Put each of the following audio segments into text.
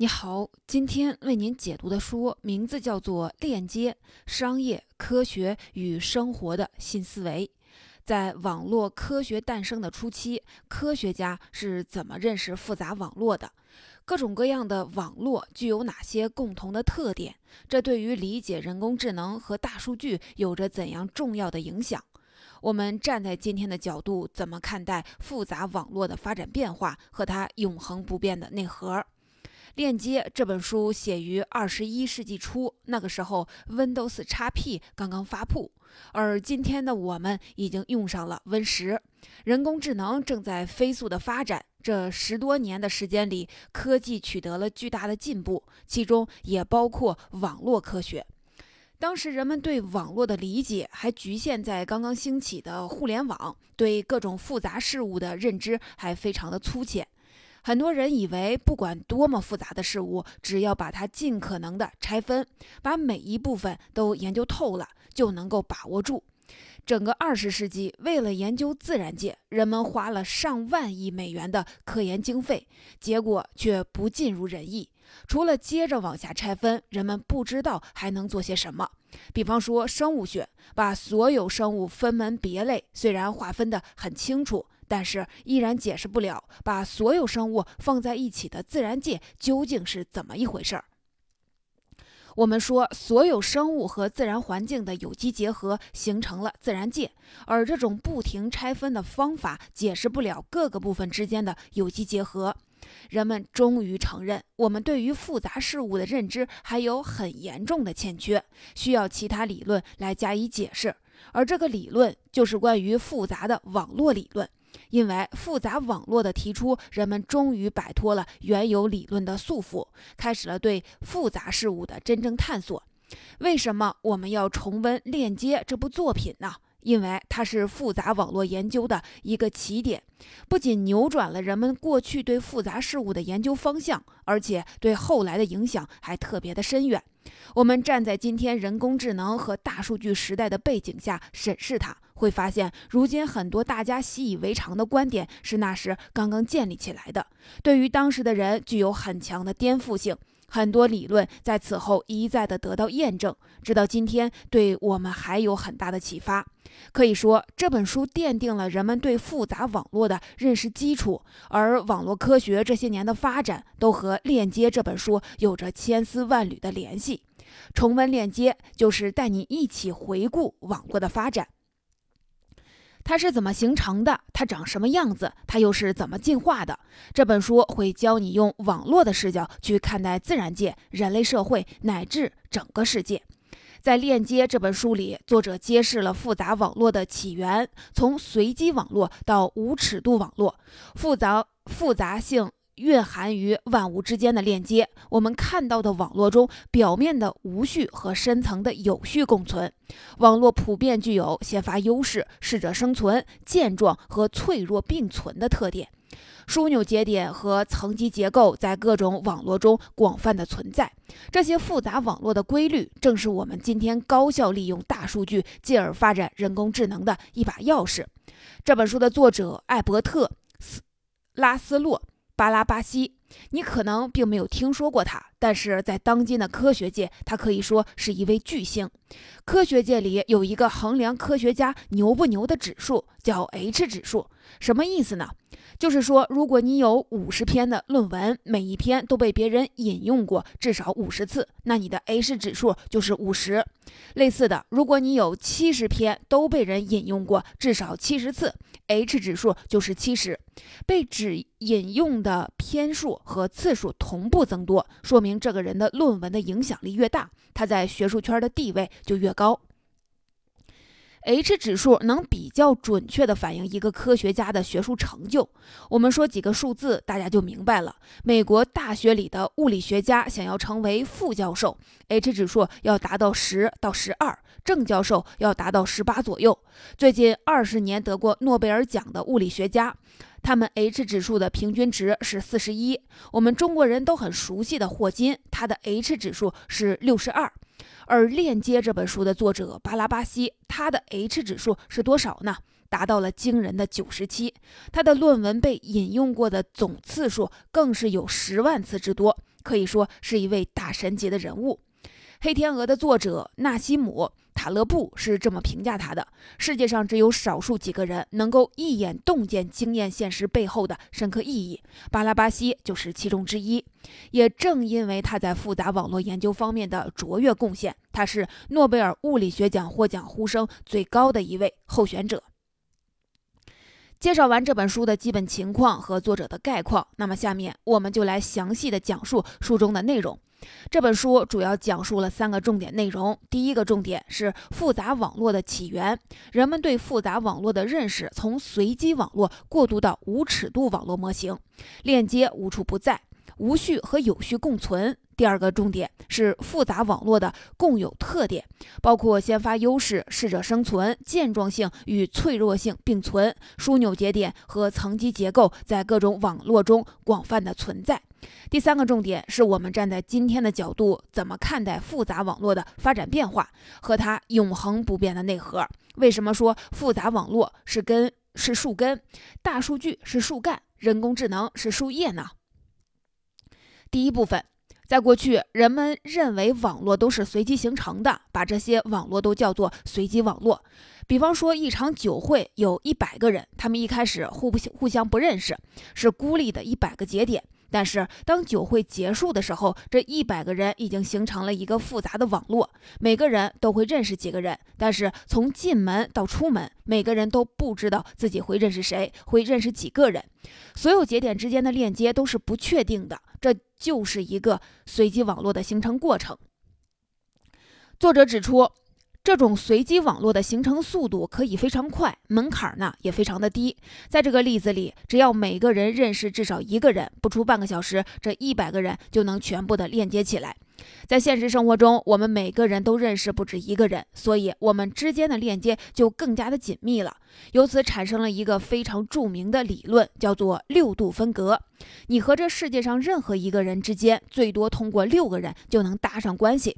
你好，今天为您解读的书名字叫做《链接商业科学与生活的新思维》。在网络科学诞生的初期，科学家是怎么认识复杂网络的？各种各样的网络具有哪些共同的特点？这对于理解人工智能和大数据有着怎样重要的影响？我们站在今天的角度，怎么看待复杂网络的发展变化和它永恒不变的内核？链接这本书写于二十一世纪初，那个时候 Windows XP 刚刚发布，而今天的我们已经用上了 Win 十，人工智能正在飞速的发展。这十多年的时间里，科技取得了巨大的进步，其中也包括网络科学。当时人们对网络的理解还局限在刚刚兴起的互联网，对各种复杂事物的认知还非常的粗浅。很多人以为，不管多么复杂的事物，只要把它尽可能的拆分，把每一部分都研究透了，就能够把握住。整个二十世纪，为了研究自然界，人们花了上万亿美元的科研经费，结果却不尽如人意。除了接着往下拆分，人们不知道还能做些什么。比方说生物学，把所有生物分门别类，虽然划分得很清楚。但是依然解释不了，把所有生物放在一起的自然界究竟是怎么一回事儿。我们说，所有生物和自然环境的有机结合形成了自然界，而这种不停拆分的方法解释不了各个部分之间的有机结合。人们终于承认，我们对于复杂事物的认知还有很严重的欠缺，需要其他理论来加以解释。而这个理论就是关于复杂的网络理论。因为复杂网络的提出，人们终于摆脱了原有理论的束缚，开始了对复杂事物的真正探索。为什么我们要重温《链接》这部作品呢？因为它是复杂网络研究的一个起点，不仅扭转了人们过去对复杂事物的研究方向，而且对后来的影响还特别的深远。我们站在今天人工智能和大数据时代的背景下审视它。会发现，如今很多大家习以为常的观点是那时刚刚建立起来的，对于当时的人具有很强的颠覆性。很多理论在此后一再的得到验证，直到今天，对我们还有很大的启发。可以说，这本书奠定了人们对复杂网络的认识基础，而网络科学这些年的发展都和《链接》这本书有着千丝万缕的联系。重温《链接》，就是带你一起回顾网络的发展。它是怎么形成的？它长什么样子？它又是怎么进化的？这本书会教你用网络的视角去看待自然界、人类社会乃至整个世界。在《链接》这本书里，作者揭示了复杂网络的起源，从随机网络到无尺度网络，复杂复杂性。蕴含于万物之间的链接，我们看到的网络中表面的无序和深层的有序共存。网络普遍具有先发优势、适者生存、健壮和脆弱并存的特点。枢纽节点和层级结构在各种网络中广泛的存在。这些复杂网络的规律，正是我们今天高效利用大数据，进而发展人工智能的一把钥匙。这本书的作者艾伯特斯拉斯洛。巴拉巴西，你可能并没有听说过他，但是在当今的科学界，他可以说是一位巨星。科学界里有一个衡量科学家牛不牛的指数，叫 H 指数，什么意思呢？就是说，如果你有五十篇的论文，每一篇都被别人引用过至少五十次，那你的 H 指数就是五十。类似的，如果你有七十篇都被人引用过至少七十次，H 指数就是七十。被指引用的篇数和次数同步增多，说明这个人的论文的影响力越大，他在学术圈的地位就越高。H 指数能比较准确地反映一个科学家的学术成就。我们说几个数字，大家就明白了。美国大学里的物理学家想要成为副教授，H 指数要达到十到十二；正教授要达到十八左右。最近二十年得过诺贝尔奖的物理学家，他们 H 指数的平均值是四十一。我们中国人都很熟悉的霍金，他的 H 指数是六十二。而《链接》这本书的作者巴拉巴西，他的 H 指数是多少呢？达到了惊人的九十七。他的论文被引用过的总次数更是有十万次之多。可以说是一位大神级的人物。《黑天鹅》的作者纳西姆。塔勒布是这么评价他的：世界上只有少数几个人能够一眼洞见经验现实背后的深刻意义，巴拉巴西就是其中之一。也正因为他在复杂网络研究方面的卓越贡献，他是诺贝尔物理学奖获奖呼声最高的一位候选者。介绍完这本书的基本情况和作者的概况，那么下面我们就来详细的讲述书中的内容。这本书主要讲述了三个重点内容。第一个重点是复杂网络的起源，人们对复杂网络的认识从随机网络过渡到无尺度网络模型，链接无处不在，无序和有序共存。第二个重点是复杂网络的共有特点，包括先发优势、适者生存、健壮性与脆弱性并存、枢纽节点和层级结构在各种网络中广泛的存在。第三个重点是我们站在今天的角度怎么看待复杂网络的发展变化和它永恒不变的内核。为什么说复杂网络是根是树根，大数据是树干，人工智能是树叶呢？第一部分。在过去，人们认为网络都是随机形成的，把这些网络都叫做随机网络。比方说，一场酒会有一百个人，他们一开始互不互相不认识，是孤立的一百个节点。但是，当酒会结束的时候，这一百个人已经形成了一个复杂的网络，每个人都会认识几个人。但是，从进门到出门，每个人都不知道自己会认识谁，会认识几个人。所有节点之间的链接都是不确定的，这就是一个随机网络的形成过程。作者指出。这种随机网络的形成速度可以非常快，门槛呢也非常的低。在这个例子里，只要每个人认识至少一个人，不出半个小时，这一百个人就能全部的链接起来。在现实生活中，我们每个人都认识不止一个人，所以我们之间的链接就更加的紧密了。由此产生了一个非常著名的理论，叫做六度分隔。你和这世界上任何一个人之间，最多通过六个人就能搭上关系。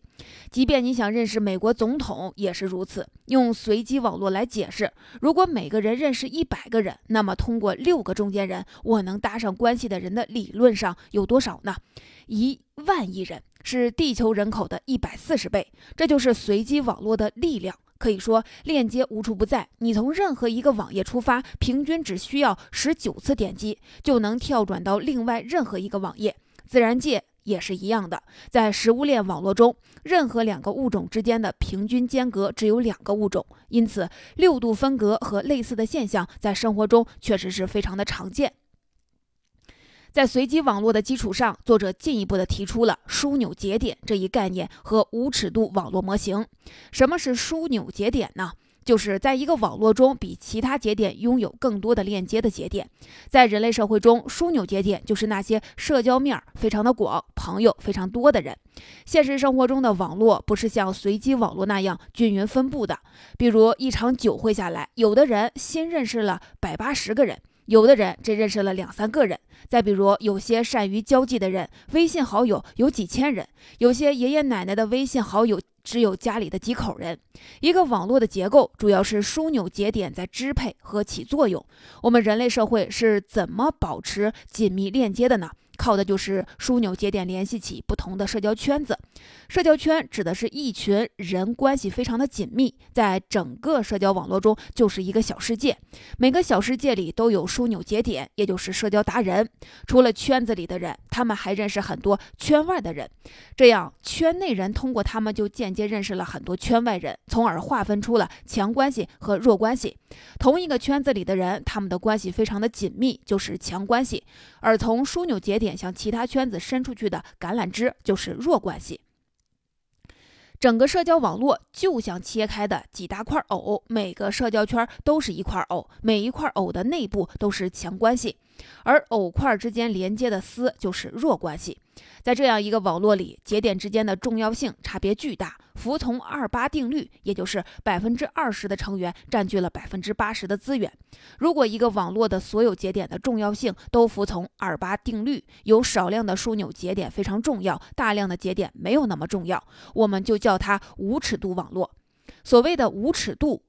即便你想认识美国总统，也是如此。用随机网络来解释，如果每个人认识一百个人，那么通过六个中间人，我能搭上关系的人的理论上有多少呢？一万亿人，是地球人口的一百四十倍。这就是随机网络的力量。可以说，链接无处不在。你从任何一个网页出发，平均只需要十九次点击，就能跳转到另外任何一个网页。自然界也是一样的，在食物链网络中，任何两个物种之间的平均间隔只有两个物种，因此六度分隔和类似的现象在生活中确实是非常的常见。在随机网络的基础上，作者进一步的提出了枢纽节点这一概念和无尺度网络模型。什么是枢纽节点呢？就是在一个网络中比其他节点拥有更多的链接的节点。在人类社会中，枢纽节点就是那些社交面儿非常的广、朋友非常多的人。现实生活中的网络不是像随机网络那样均匀分布的，比如一场酒会下来，有的人新认识了百八十个人。有的人只认识了两三个人，再比如有些善于交际的人，微信好友有几千人；有些爷爷奶奶的微信好友只有家里的几口人。一个网络的结构主要是枢纽节点在支配和起作用。我们人类社会是怎么保持紧密链接的呢？靠的就是枢纽节点联系起不同的社交圈子。社交圈指的是一群人关系非常的紧密，在整个社交网络中就是一个小世界。每个小世界里都有枢纽节点，也就是社交达人。除了圈子里的人，他们还认识很多圈外的人。这样，圈内人通过他们就间接认识了很多圈外人，从而划分出了强关系和弱关系。同一个圈子里的人，他们的关系非常的紧密，就是强关系。而从枢纽节点向其他圈子伸出去的橄榄枝就是弱关系。整个社交网络就像切开的几大块藕，每个社交圈都是一块藕，每一块藕的内部都是强关系，而藕块之间连接的丝就是弱关系。在这样一个网络里，节点之间的重要性差别巨大。服从二八定律，也就是百分之二十的成员占据了百分之八十的资源。如果一个网络的所有节点的重要性都服从二八定律，有少量的枢纽节点非常重要，大量的节点没有那么重要，我们就叫它无尺度网络。所谓的无尺度。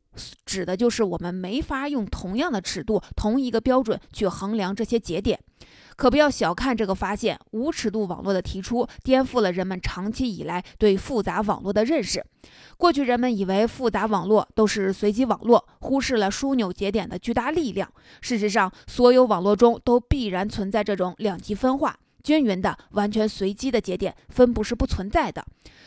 指的就是我们没法用同样的尺度、同一个标准去衡量这些节点。可不要小看这个发现，无尺度网络的提出颠覆了人们长期以来对复杂网络的认识。过去人们以为复杂网络都是随机网络，忽视了枢纽节点的巨大力量。事实上，所有网络中都必然存在这种两极分化。均匀的、完全随机的节点分布是不存在的。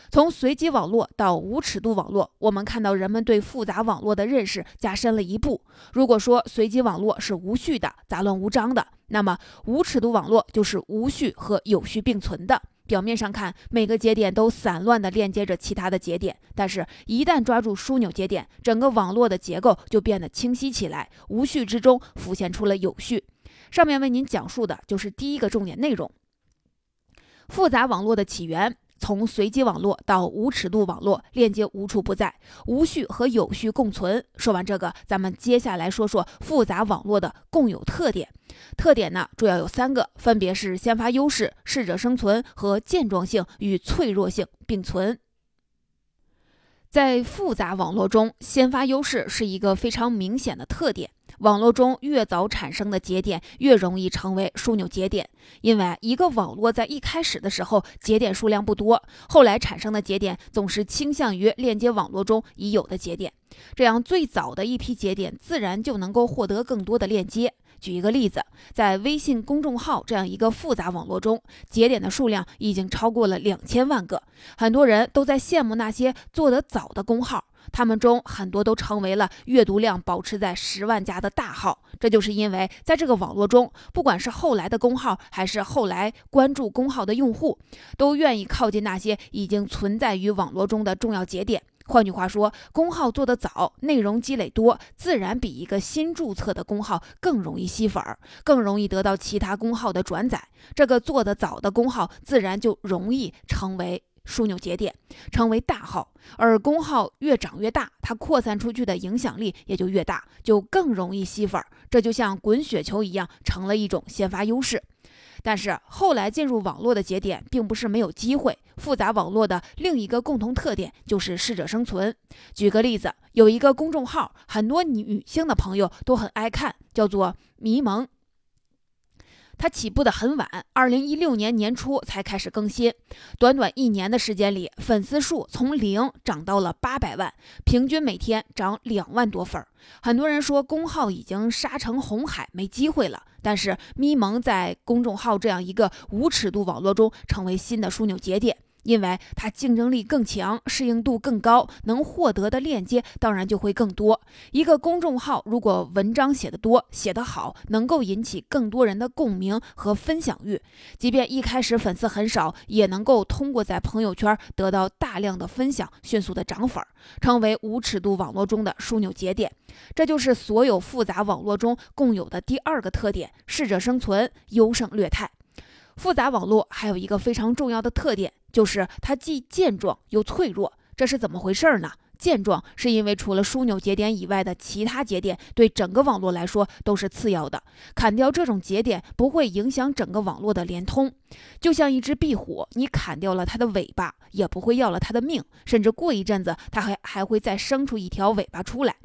从随机网络到无尺度网络，我们看到人们对复杂网络的认识加深了一步。如果说随机网络是无序的、杂乱无章的，那么无尺度网络就是无序和有序并存的。表面上看，每个节点都散乱地链接着其他的节点，但是，一旦抓住枢纽节点，整个网络的结构就变得清晰起来，无序之中浮现出了有序。上面为您讲述的就是第一个重点内容。复杂网络的起源，从随机网络到无尺度网络，链接无处不在，无序和有序共存。说完这个，咱们接下来说说复杂网络的共有特点。特点呢，主要有三个，分别是先发优势、适者生存和健壮性与脆弱性并存。在复杂网络中，先发优势是一个非常明显的特点。网络中越早产生的节点越容易成为枢纽节点，因为一个网络在一开始的时候节点数量不多，后来产生的节点总是倾向于链接网络中已有的节点，这样最早的一批节点自然就能够获得更多的链接。举一个例子，在微信公众号这样一个复杂网络中，节点的数量已经超过了两千万个，很多人都在羡慕那些做得早的公号。他们中很多都成为了阅读量保持在十万加的大号，这就是因为在这个网络中，不管是后来的公号，还是后来关注公号的用户，都愿意靠近那些已经存在于网络中的重要节点。换句话说，公号做得早，内容积累多，自然比一个新注册的公号更容易吸粉儿，更容易得到其他公号的转载。这个做得早的公号，自然就容易成为。枢纽节点成为大号，而公号越长越大，它扩散出去的影响力也就越大，就更容易吸粉。这就像滚雪球一样，成了一种先发优势。但是后来进入网络的节点，并不是没有机会。复杂网络的另一个共同特点就是适者生存。举个例子，有一个公众号，很多女性的朋友都很爱看，叫做“迷蒙”。它起步的很晚，二零一六年年初才开始更新，短短一年的时间里，粉丝数从零涨到了八百万，平均每天涨两万多粉。很多人说公号已经杀成红海，没机会了。但是咪蒙在公众号这样一个无尺度网络中，成为新的枢纽节点。因为它竞争力更强，适应度更高，能获得的链接当然就会更多。一个公众号如果文章写得多、写得好，能够引起更多人的共鸣和分享欲，即便一开始粉丝很少，也能够通过在朋友圈得到大量的分享，迅速的涨粉，成为无尺度网络中的枢纽节点。这就是所有复杂网络中共有的第二个特点：适者生存，优胜劣汰。复杂网络还有一个非常重要的特点。就是他既健壮又脆弱，这是怎么回事呢？健壮是因为除了枢纽节点以外的其他节点对整个网络来说都是次要的，砍掉这种节点不会影响整个网络的连通。就像一只壁虎，你砍掉了它的尾巴，也不会要了它的命，甚至过一阵子它还还会再生出一条尾巴出来。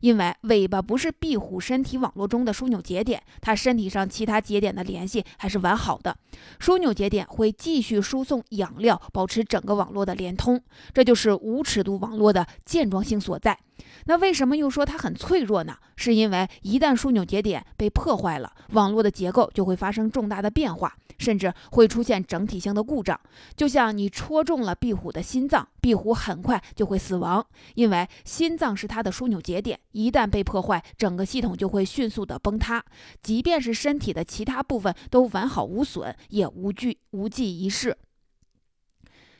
因为尾巴不是壁虎身体网络中的枢纽节点，它身体上其他节点的联系还是完好的。枢纽节点会继续输送养料，保持整个网络的连通。这就是无尺度网络的。健壮性所在，那为什么又说它很脆弱呢？是因为一旦枢纽节点被破坏了，网络的结构就会发生重大的变化，甚至会出现整体性的故障。就像你戳中了壁虎的心脏，壁虎很快就会死亡，因为心脏是它的枢纽节点，一旦被破坏，整个系统就会迅速的崩塌。即便是身体的其他部分都完好无损，也无惧无济于事。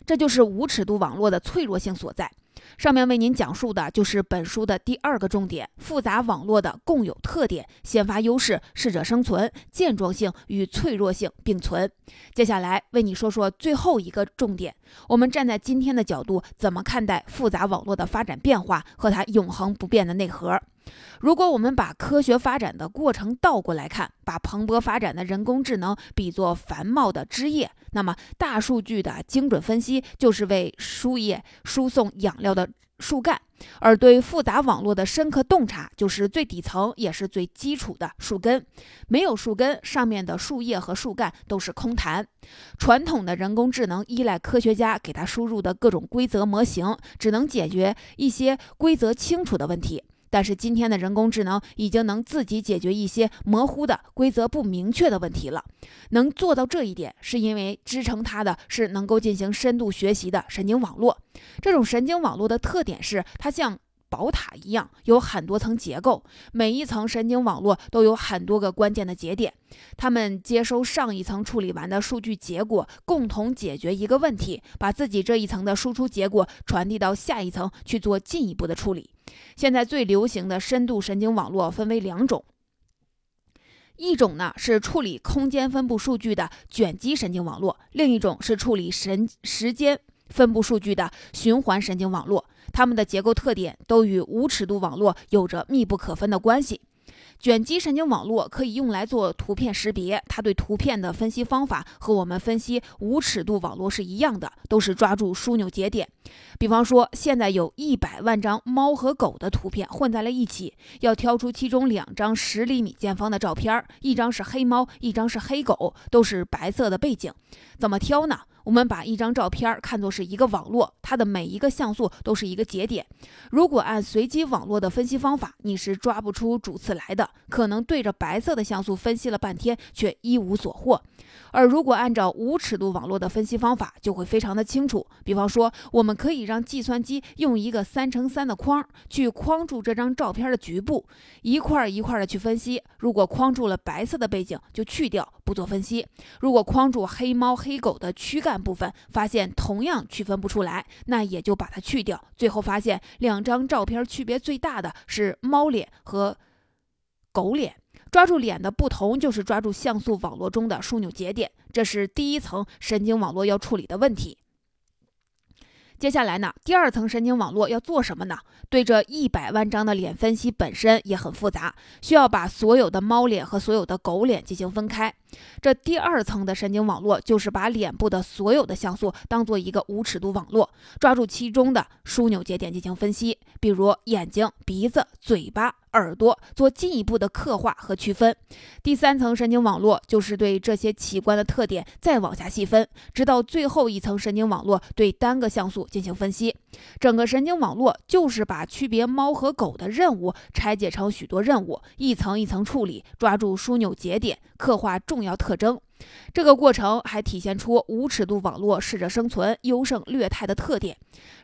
这就是无尺度网络的脆弱性所在。上面为您讲述的就是本书的第二个重点：复杂网络的共有特点、先发优势、适者生存、健壮性与脆弱性并存。接下来为你说说最后一个重点：我们站在今天的角度，怎么看待复杂网络的发展变化和它永恒不变的内核？如果我们把科学发展的过程倒过来看，把蓬勃发展的人工智能比作繁茂的枝叶，那么大数据的精准分析就是为树叶输送养料的树干。而对复杂网络的深刻洞察，就是最底层也是最基础的树根。没有树根，上面的树叶和树干都是空谈。传统的人工智能依赖科学家给它输入的各种规则模型，只能解决一些规则清楚的问题。但是今天的人工智能已经能自己解决一些模糊的规则不明确的问题了。能做到这一点，是因为支撑它的是能够进行深度学习的神经网络。这种神经网络的特点是，它像宝塔一样，有很多层结构，每一层神经网络都有很多个关键的节点，它们接收上一层处理完的数据结果，共同解决一个问题，把自己这一层的输出结果传递到下一层去做进一步的处理。现在最流行的深度神经网络分为两种，一种呢是处理空间分布数据的卷积神经网络，另一种是处理神时间分布数据的循环神经网络。它们的结构特点都与无尺度网络有着密不可分的关系。卷积神经网络可以用来做图片识别，它对图片的分析方法和我们分析无尺度网络是一样的，都是抓住枢纽节点。比方说，现在有一百万张猫和狗的图片混在了一起，要挑出其中两张十厘米见方的照片，一张是黑猫，一张是黑狗，都是白色的背景，怎么挑呢？我们把一张照片看作是一个网络，它的每一个像素都是一个节点。如果按随机网络的分析方法，你是抓不出主次来的，可能对着白色的像素分析了半天，却一无所获。而如果按照无尺度网络的分析方法，就会非常的清楚。比方说，我们可以让计算机用一个三乘三的框去框住这张照片的局部，一块一块的去分析。如果框住了白色的背景，就去掉，不做分析。如果框住黑猫黑狗的躯干部分，发现同样区分不出来，那也就把它去掉。最后发现两张照片区别最大的是猫脸和狗脸。抓住脸的不同，就是抓住像素网络中的枢纽节点，这是第一层神经网络要处理的问题。接下来呢，第二层神经网络要做什么呢？对这一百万张的脸分析本身也很复杂，需要把所有的猫脸和所有的狗脸进行分开。这第二层的神经网络就是把脸部的所有的像素当做一个无尺度网络，抓住其中的枢纽节点进行分析，比如眼睛、鼻子、嘴巴。耳朵做进一步的刻画和区分，第三层神经网络就是对这些器官的特点再往下细分，直到最后一层神经网络对单个像素进行分析。整个神经网络就是把区别猫和狗的任务拆解成许多任务，一层一层处理，抓住枢纽节点，刻画重要特征。这个过程还体现出无尺度网络适者生存、优胜劣汰的特点。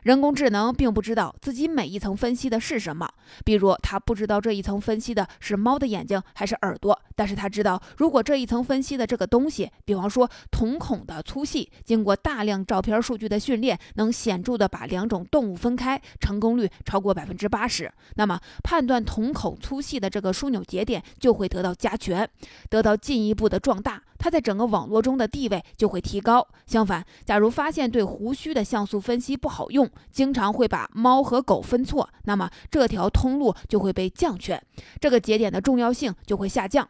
人工智能并不知道自己每一层分析的是什么，比如它不知道这一层分析的是猫的眼睛还是耳朵，但是它知道，如果这一层分析的这个东西，比方说瞳孔的粗细，经过大量照片数据的训练，能显著的把两种动物分开，成功率超过百分之八十，那么判断瞳孔粗细的这个枢纽节点就会得到加权，得到进一步的壮大。它在整个网络中的地位就会提高。相反，假如发现对胡须的像素分析不好用，经常会把猫和狗分错，那么这条通路就会被降权，这个节点的重要性就会下降。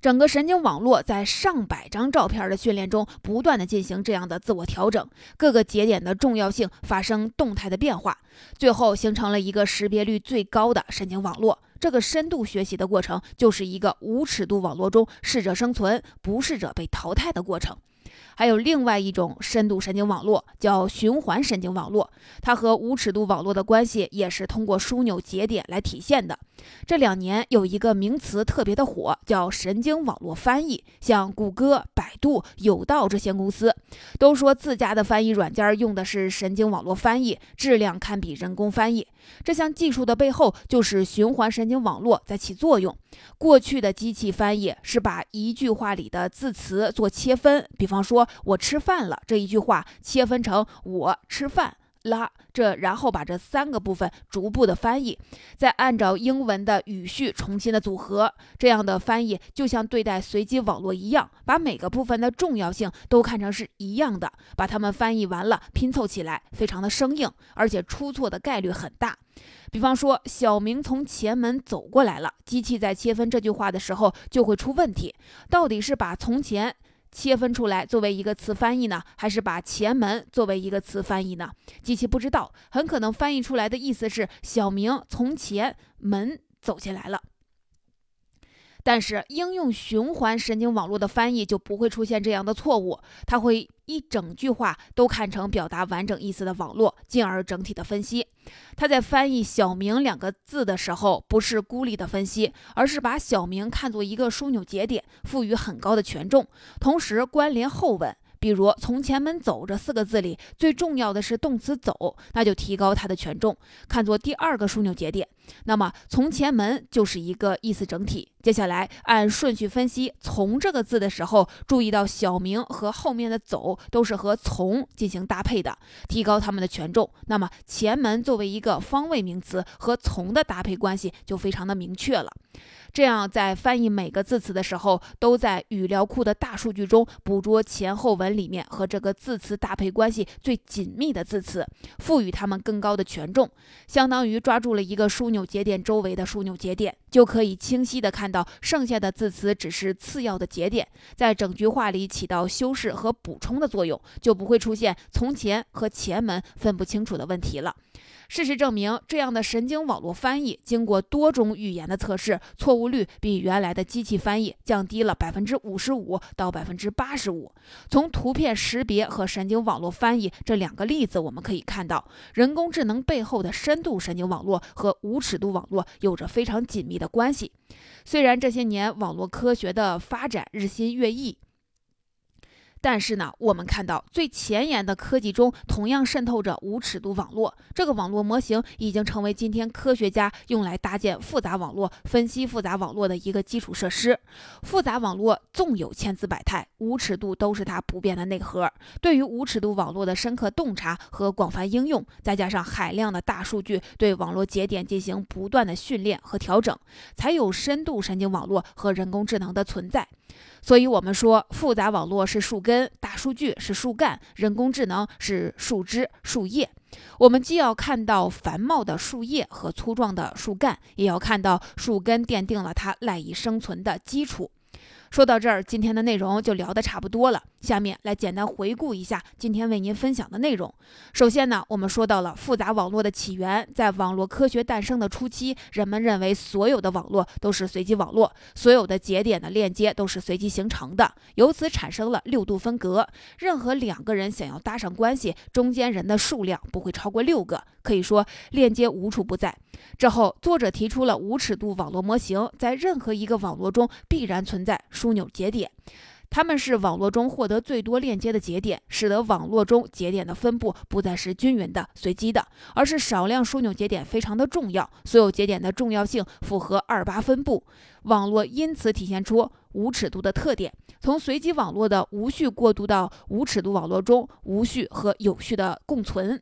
整个神经网络在上百张照片的训练中，不断的进行这样的自我调整，各个节点的重要性发生动态的变化，最后形成了一个识别率最高的神经网络。这个深度学习的过程，就是一个无尺度网络中适者生存、不适者被淘汰的过程。还有另外一种深度神经网络，叫循环神经网络，它和无尺度网络的关系也是通过枢纽节点来体现的。这两年有一个名词特别的火，叫神经网络翻译。像谷歌、百度、有道这些公司，都说自家的翻译软件用的是神经网络翻译，质量堪比人工翻译。这项技术的背后，就是循环神经网络在起作用。过去的机器翻译是把一句话里的字词做切分，比方说“我吃饭了”这一句话切分成“我吃饭”。拉这，然后把这三个部分逐步的翻译，再按照英文的语序重新的组合。这样的翻译就像对待随机网络一样，把每个部分的重要性都看成是一样的，把它们翻译完了拼凑起来，非常的生硬，而且出错的概率很大。比方说，小明从前门走过来了，机器在切分这句话的时候就会出问题，到底是把从前。切分出来作为一个词翻译呢，还是把前门作为一个词翻译呢？机器不知道，很可能翻译出来的意思是小明从前门走进来了。但是应用循环神经网络的翻译就不会出现这样的错误，它会一整句话都看成表达完整意思的网络，进而整体的分析。他在翻译“小明”两个字的时候，不是孤立的分析，而是把“小明”看作一个枢纽节点，赋予很高的权重，同时关联后文。比如“从前门走”这四个字里，最重要的是动词“走”，那就提高它的权重，看作第二个枢纽节点。那么“从前门”就是一个意思整体。接下来按顺序分析“从”这个字的时候，注意到小明和后面的“走”都是和“从”进行搭配的，提高它们的权重。那么“前门”作为一个方位名词，和“从”的搭配关系就非常的明确了。这样，在翻译每个字词的时候，都在语料库的大数据中捕捉前后文里面和这个字词搭配关系最紧密的字词，赋予它们更高的权重，相当于抓住了一个枢纽节点周围的枢纽节点，就可以清晰的看到剩下的字词只是次要的节点，在整句话里起到修饰和补充的作用，就不会出现从前和前门分不清楚的问题了。事实证明，这样的神经网络翻译经过多种语言的测试，错误率比原来的机器翻译降低了百分之五十五到百分之八十五。从图片识别和神经网络翻译这两个例子，我们可以看到，人工智能背后的深度神经网络和无尺度网络有着非常紧密的关系。虽然这些年网络科学的发展日新月异。但是呢，我们看到最前沿的科技中同样渗透着无尺度网络。这个网络模型已经成为今天科学家用来搭建复杂网络、分析复杂网络的一个基础设施。复杂网络纵有千姿百态，无尺度都是它不变的内核。对于无尺度网络的深刻洞察和广泛应用，再加上海量的大数据对网络节点进行不断的训练和调整，才有深度神经网络和人工智能的存在。所以，我们说复杂网络是树根，大数据是树干，人工智能是树枝、树叶。我们既要看到繁茂的树叶和粗壮的树干，也要看到树根奠定了它赖以生存的基础。说到这儿，今天的内容就聊得差不多了。下面来简单回顾一下今天为您分享的内容。首先呢，我们说到了复杂网络的起源，在网络科学诞生的初期，人们认为所有的网络都是随机网络，所有的节点的链接都是随机形成的，由此产生了六度分隔。任何两个人想要搭上关系，中间人的数量不会超过六个，可以说链接无处不在。之后，作者提出了无尺度网络模型，在任何一个网络中必然存在枢纽节点，它们是网络中获得最多链接的节点，使得网络中节点的分布不再是均匀的、随机的，而是少量枢纽节点非常的重要，所有节点的重要性符合二八分布，网络因此体现出无尺度的特点。从随机网络的无序过渡到无尺度网络中无序和有序的共存。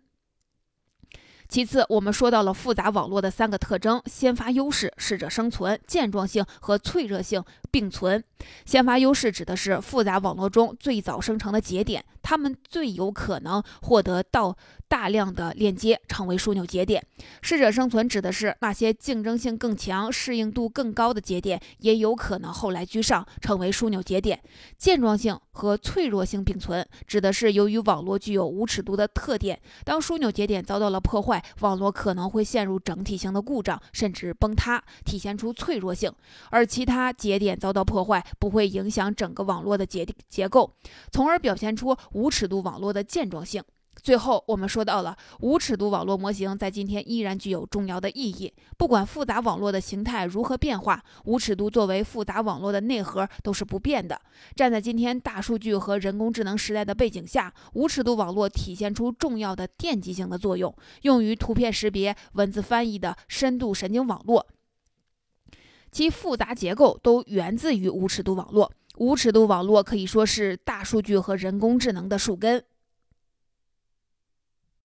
其次，我们说到了复杂网络的三个特征：先发优势、适者生存、健壮性和脆弱性并存。先发优势指的是复杂网络中最早生成的节点，它们最有可能获得到大量的链接，成为枢纽节点。适者生存指的是那些竞争性更强、适应度更高的节点，也有可能后来居上，成为枢纽节点。健壮性和脆弱性并存，指的是由于网络具有无尺度的特点，当枢纽节点遭到了破坏。网络可能会陷入整体性的故障，甚至崩塌，体现出脆弱性；而其他节点遭到破坏，不会影响整个网络的结结构，从而表现出无尺度网络的健壮性。最后，我们说到了无尺度网络模型在今天依然具有重要的意义。不管复杂网络的形态如何变化，无尺度作为复杂网络的内核都是不变的。站在今天大数据和人工智能时代的背景下，无尺度网络体现出重要的奠基性的作用，用于图片识别、文字翻译的深度神经网络，其复杂结构都源自于无尺度网络。无尺度网络可以说是大数据和人工智能的树根。